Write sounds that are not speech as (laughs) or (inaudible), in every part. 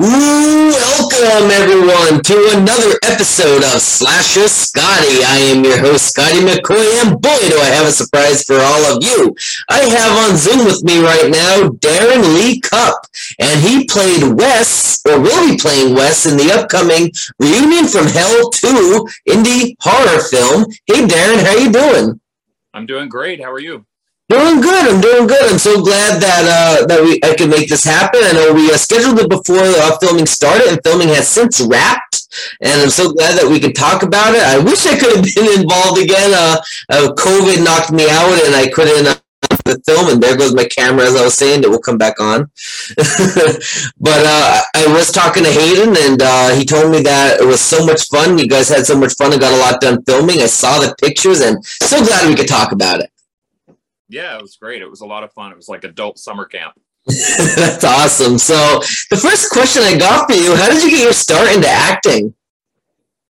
Welcome everyone to another episode of Slasher Scotty. I am your host Scotty McCoy, and boy do I have a surprise for all of you. I have on Zoom with me right now Darren Lee Cup, and he played Wes, or will be playing Wes in the upcoming Reunion from Hell 2 indie horror film. Hey Darren, how you doing? I'm doing great. How are you? Doing good. I'm doing good. I'm so glad that uh, that we I could make this happen. I know we uh, scheduled it before uh, filming started, and filming has since wrapped. And I'm so glad that we could talk about it. I wish I could have (laughs) been involved again. Uh, uh COVID knocked me out, and I couldn't uh, the film. And there goes my camera, as I was saying. It will come back on. (laughs) but uh, I was talking to Hayden, and uh, he told me that it was so much fun. You guys had so much fun and got a lot done filming. I saw the pictures, and so glad we could talk about it. Yeah, it was great. It was a lot of fun. It was like adult summer camp. (laughs) That's awesome. So, the first question I got for you how did you get your start into acting?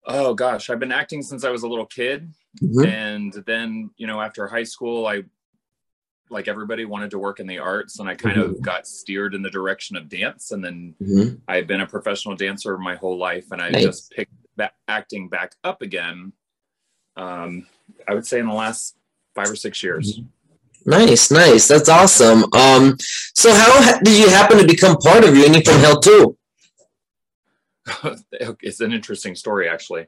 Oh, gosh. I've been acting since I was a little kid. Mm-hmm. And then, you know, after high school, I, like everybody, wanted to work in the arts. And I kind mm-hmm. of got steered in the direction of dance. And then mm-hmm. I've been a professional dancer my whole life. And I nice. just picked back, acting back up again, um, I would say in the last five or six years. Nice, nice. That's awesome. Um, so how did you happen to become part of Reunion from Hell 2? (laughs) it's an interesting story, actually.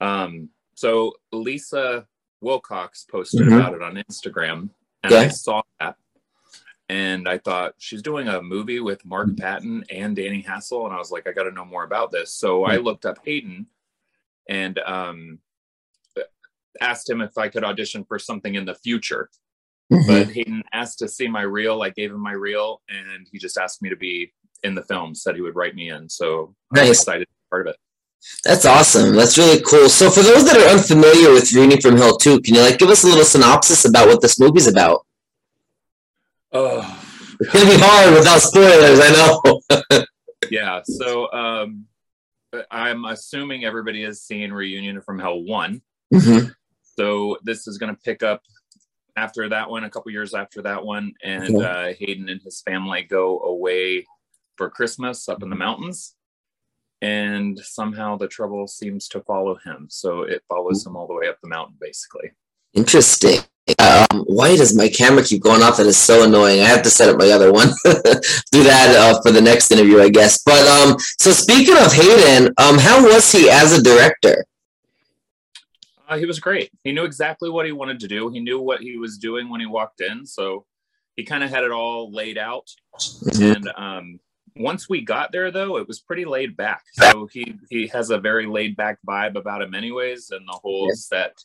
Um, so Lisa Wilcox posted mm-hmm. about it on Instagram, and yeah. I saw that, and I thought she's doing a movie with Mark mm-hmm. Patton and Danny Hassel, and I was like, I got to know more about this. So mm-hmm. I looked up Hayden, and um, asked him if I could audition for something in the future. Mm-hmm. But Hayden asked to see my reel. I gave him my reel, and he just asked me to be in the film. Said he would write me in. So nice. I'm excited to be part of it. That's awesome. That's really cool. So, for those that are unfamiliar with Reunion from Hell 2, can you like give us a little synopsis about what this movie's about? Oh, it's gonna be hard without spoilers. I know. (laughs) yeah. So, um, I'm assuming everybody has seen Reunion from Hell one. Mm-hmm. So this is going to pick up after that one, a couple years after that one, and okay. uh, Hayden and his family go away for Christmas up in the mountains, and somehow the trouble seems to follow him. So it follows him all the way up the mountain, basically. Interesting. Um, why does my camera keep going off? That is so annoying. I have to set up my other one. (laughs) Do that uh, for the next interview, I guess. But um, so speaking of Hayden, um, how was he as a director? Uh, he was great. He knew exactly what he wanted to do. He knew what he was doing when he walked in. So he kind of had it all laid out. Mm-hmm. And um, once we got there, though, it was pretty laid back. So he he has a very laid back vibe about him, anyways. And the whole set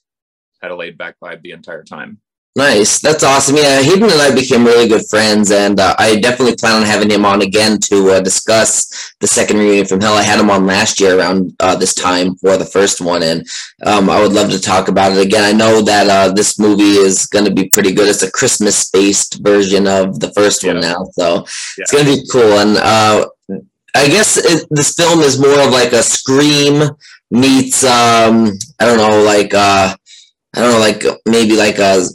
had a laid back vibe the entire time. Nice. That's awesome. Yeah, Hayden and I became really good friends, and uh, I definitely plan on having him on again to uh, discuss the second reunion from Hell. I had him on last year around uh, this time for the first one, and um, I would love to talk about it again. I know that uh, this movie is going to be pretty good. It's a Christmas-based version of the first yeah. one now, so yeah. it's going to be cool. And uh, I guess it, this film is more of like a Scream meets, um, I don't know, like uh, I don't know, like maybe like a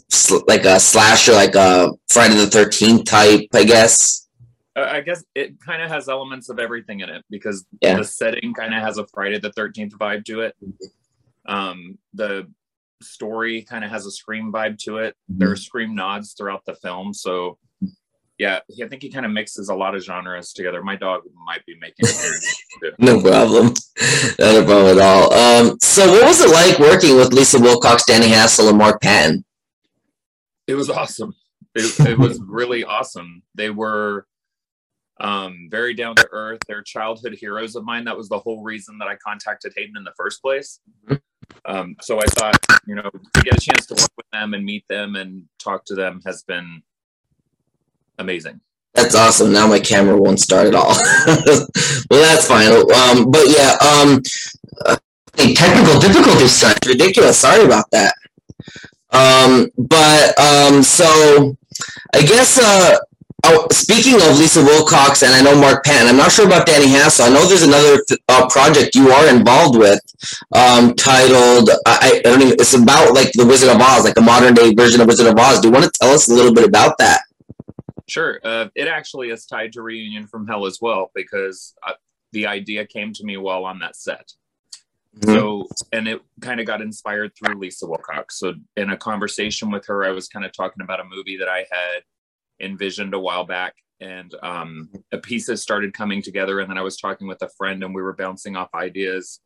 like a slasher, like a Friday the Thirteenth type, I guess. Uh, I guess it kind of has elements of everything in it because yeah. the setting kind of has a Friday the Thirteenth vibe to it. Mm-hmm. Um, the story kind of has a Scream vibe to it. Mm-hmm. There are Scream nods throughout the film, so yeah, I think he kind of mixes a lot of genres together. My dog might be making it. (laughs) no problem. Not a problem at all. Um, so what was it like working with Lisa Wilcox, Danny Hassel, and Mark Patton? It was awesome. It, (laughs) it was really awesome. They were um, very down to earth. They're childhood heroes of mine. That was the whole reason that I contacted Hayden in the first place. Mm-hmm. Um, so I thought, you know, to get a chance to work with them and meet them and talk to them has been amazing. That's awesome. Now my camera won't start at all. (laughs) well, that's fine. Um, but yeah, um, uh, technical difficulties. It's ridiculous. Sorry about that. Um, but um, so I guess uh, oh, speaking of Lisa Wilcox and I know Mark Patton, I'm not sure about Danny Hassel. I know there's another uh, project you are involved with um, titled I, I don't even. It's about like the Wizard of Oz, like a modern day version of Wizard of Oz. Do you want to tell us a little bit about that? Sure. Uh, it actually is tied to Reunion from Hell as well because I, the idea came to me while on that set. Mhm. So, and it kind of got inspired through Lisa Wilcox. So, in a conversation with her, I was kind of talking about a movie that I had envisioned a while back, and um, a pieces started coming together. And then I was talking with a friend, and we were bouncing off ideas.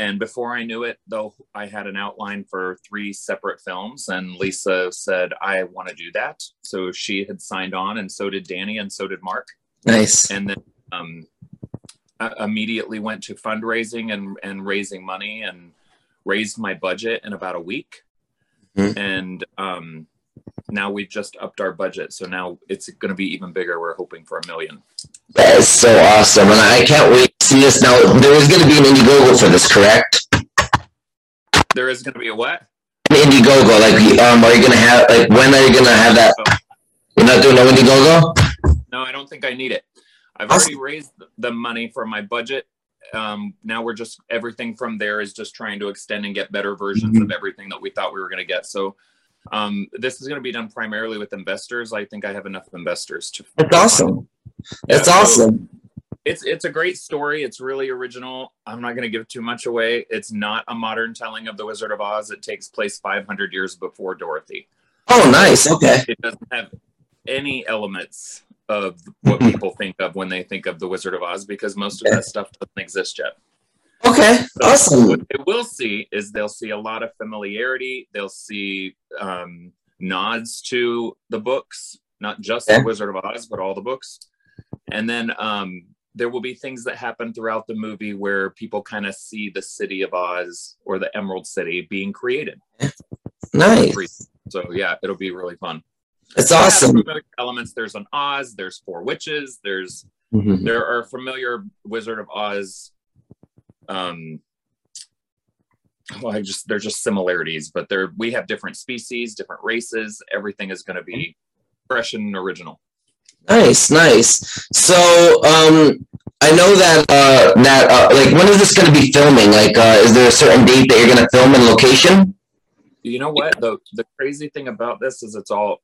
And before I knew it, though, I had an outline for three separate films, and Lisa said, I want to do that. So she had signed on, and so did Danny, and so did Mark Nice. and then um, immediately went to fundraising and, and raising money and raised my budget in about a week. Mhm. And um, now we've just upped our budget. So now it's going to be even bigger. We're hoping for a million. That is so awesome, and I can't wait see this. Now, there is going to be an Indiegogo for this, correct? There is going to be a what? An Indiegogo, like, um, are you going to have, like, when are you going to have that? You're not doing no Indiegogo? No, I don't think I need it. I've already raised the money for my budget. Um, now we're just everything from there is just trying to extend and get better versions Mm-hmm. of everything that we thought we were going to get. So um, this is going to be done primarily with investors. I think I have enough investors to. That's awesome. That's Yeah, so awesome. It's it's a great story. It's really original. I'm not going to give too much away. It's not a modern telling of the Wizard of Oz. It takes place 500 years before Dorothy. Oh, nice. Okay. It doesn't have any elements of what people think of when they think of the Wizard of Oz because most of that stuff doesn't exist yet. Okay. So Awesome. What they will see is they'll see a lot of familiarity. They'll see um, nods to the books, not just the Wizard of Oz, but all the books. And then um, there will be things that happen throughout the movie where people kind of see the city of Oz or the Emerald City being created. (laughs) Nice. So yeah, it'll be really fun. It's It awesome. Elements. There's an Oz. There's four witches. There's Mhm. there are familiar Wizard of Oz. Um, well, I just there's just similarities, but there we have different species, different races. Everything is going to be fresh and original. Nice, nice. So, um, I know that uh, that uh, like when is this going to be filming? Like, uh, is there a certain date that you're going to film in location? You know what? The the crazy thing about this is it's all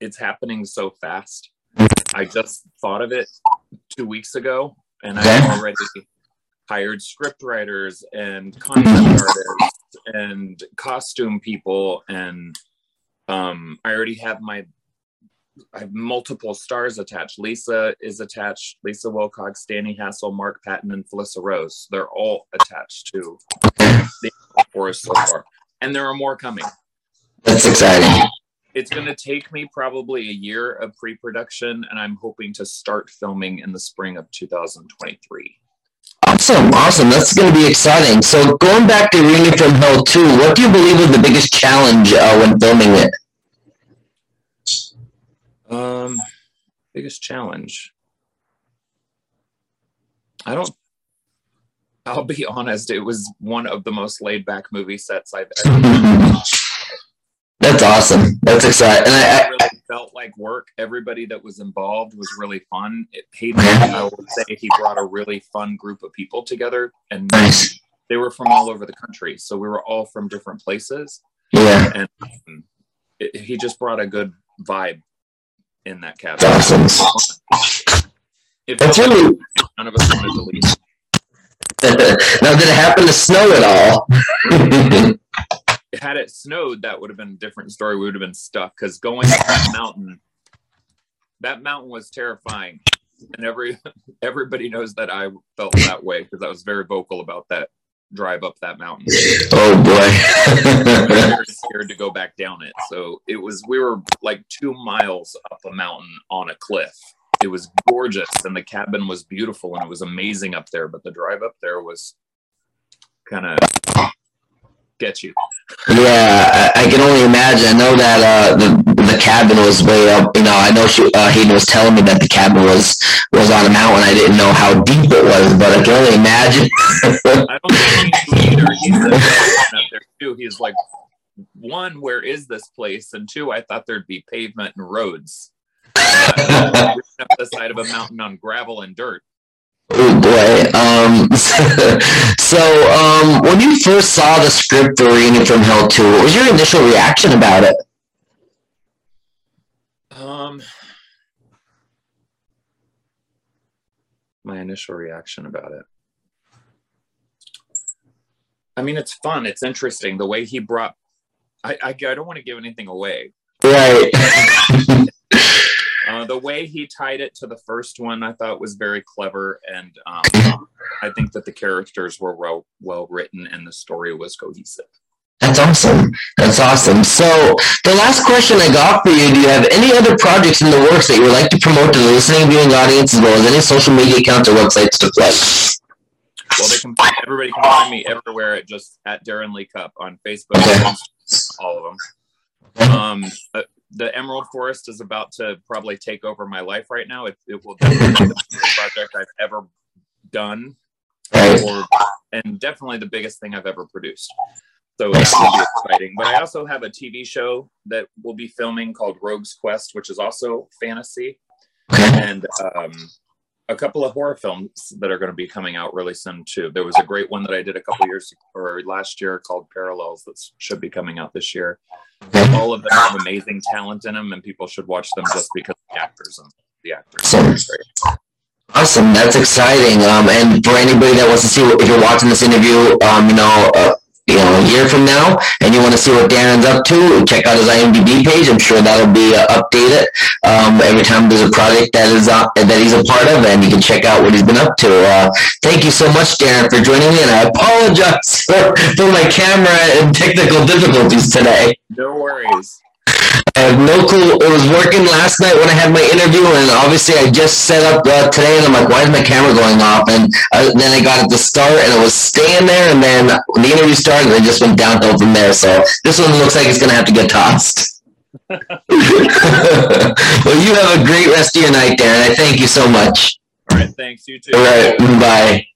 it's happening so fast. I just thought of it two weeks ago, and Okay. I've already hired script writers and concept artists and costume people, and um, I already have my I have multiple stars attached. Lisa is attached. Lisa Wilcox, Danny Hassel, Mark Patton, and Felissa Rose. They're all attached to the forest so far, and there are more coming That's exciting. it's going to take me probably a year of pre-production and i'm hoping to start filming in the spring of 2023 Awesome, awesome. That's going to be exciting. So, going back to Reunion from Hell 2, what do you believe was the biggest challenge uh, when filming it? Um biggest challenge. I don't i'll be (laughs) honest it was one of the most laid back movie sets i've ever (laughs) That's awesome. That's exciting. And I, it really felt like work. Everybody that was involved was really fun. It Hayden, i would say he brought a really fun group of people together and nice. they were from all over the country. So we were all from different places. Yeah, and um, it, he just brought a good vibe in that cabin. that's awesome. It That's really. none of us wanted to leave. (laughs) now, did it happen to snow at all? Had it snowed, that would have been a different story. We would have been stuck because going up that mountain, that mountain was terrifying, and every (laughs) everybody knows that I felt that way because I was very vocal about that drive up that mountain. (laughs) oh boy. was (laughs) very scared to go back down it. So it was we were like two miles up a mountain on a cliff. It was gorgeous and the cabin was beautiful and it was amazing up there, but the drive up there was kind of get you. Yeah, I, I can only imagine. I know that uh, the the cabin was way up. You know, I know she, uh, Hayden was telling me that the cabin was was on a mountain. I didn't know how deep it was, but I can only imagine. I don't think he either. He said up there too. He's like, one, where is this place? And two, I thought there'd be pavement and roads. Uh, up the side of a mountain on gravel and dirt. oh boy. Um, (laughs) so, um, when you first saw the script for Reunion from Hell 2, what was your initial reaction about it? Um, my initial reaction about it. I mean, it's fun. It's interesting the way he brought. I I, I don't want to give anything away. Right. (laughs) uh, the way he tied it to the first one, I thought was very clever, and um, I think that the characters were well well written and the story was cohesive. That's awesome. That's awesome. So the last question I got for you, do you have any other projects in the works that you would like to promote to the listening viewing audience as well as any social media accounts or websites to plug? Well, they can everybody can find me everywhere at just at Darren Lee Cup on Facebook, okay. all of them. Um, uh, the Emerald Forest is about to probably take over my life right now. It, it will definitely be the biggest project I've ever done, or, and definitely the biggest thing I've ever produced. So that will be exciting. But I also have a TV show that we'll be filming called Rogue's Quest, which is also fantasy, and um, a couple of horror films that are going to be coming out really soon too. There was a great one that I did a couple years or last year called Parallels that should be coming out this year. All of them have amazing talent in them, and people should watch them just because of the actors and the actors. Awesome, that's exciting. Um, and for anybody that wants to see, if you're watching this interview, um, you know, uh, you know, a year from now and you want to see what Darren's up to, check out his IMDb page. I'm sure that'll be uh, updated um, every time there's a project that is uh, that he's a part of, and you can check out what he's been up to. Uh, thank you so much, Darren, for joining me, and I apologize (laughs) for, for my camera and technical difficulties today. No worries. I have no clue. It was working last night when I had my interview, and obviously I just set up uh, today, and I'm like, why is my camera going off? And uh, then I got it to start, and it was staying there, and then when the interview started, and it just went downhill from there. So this one looks like it's going to have to get tossed. (laughs) well, you have a great rest of your night, Darren. I thank you so much. All right, thanks. You too. All right, bye.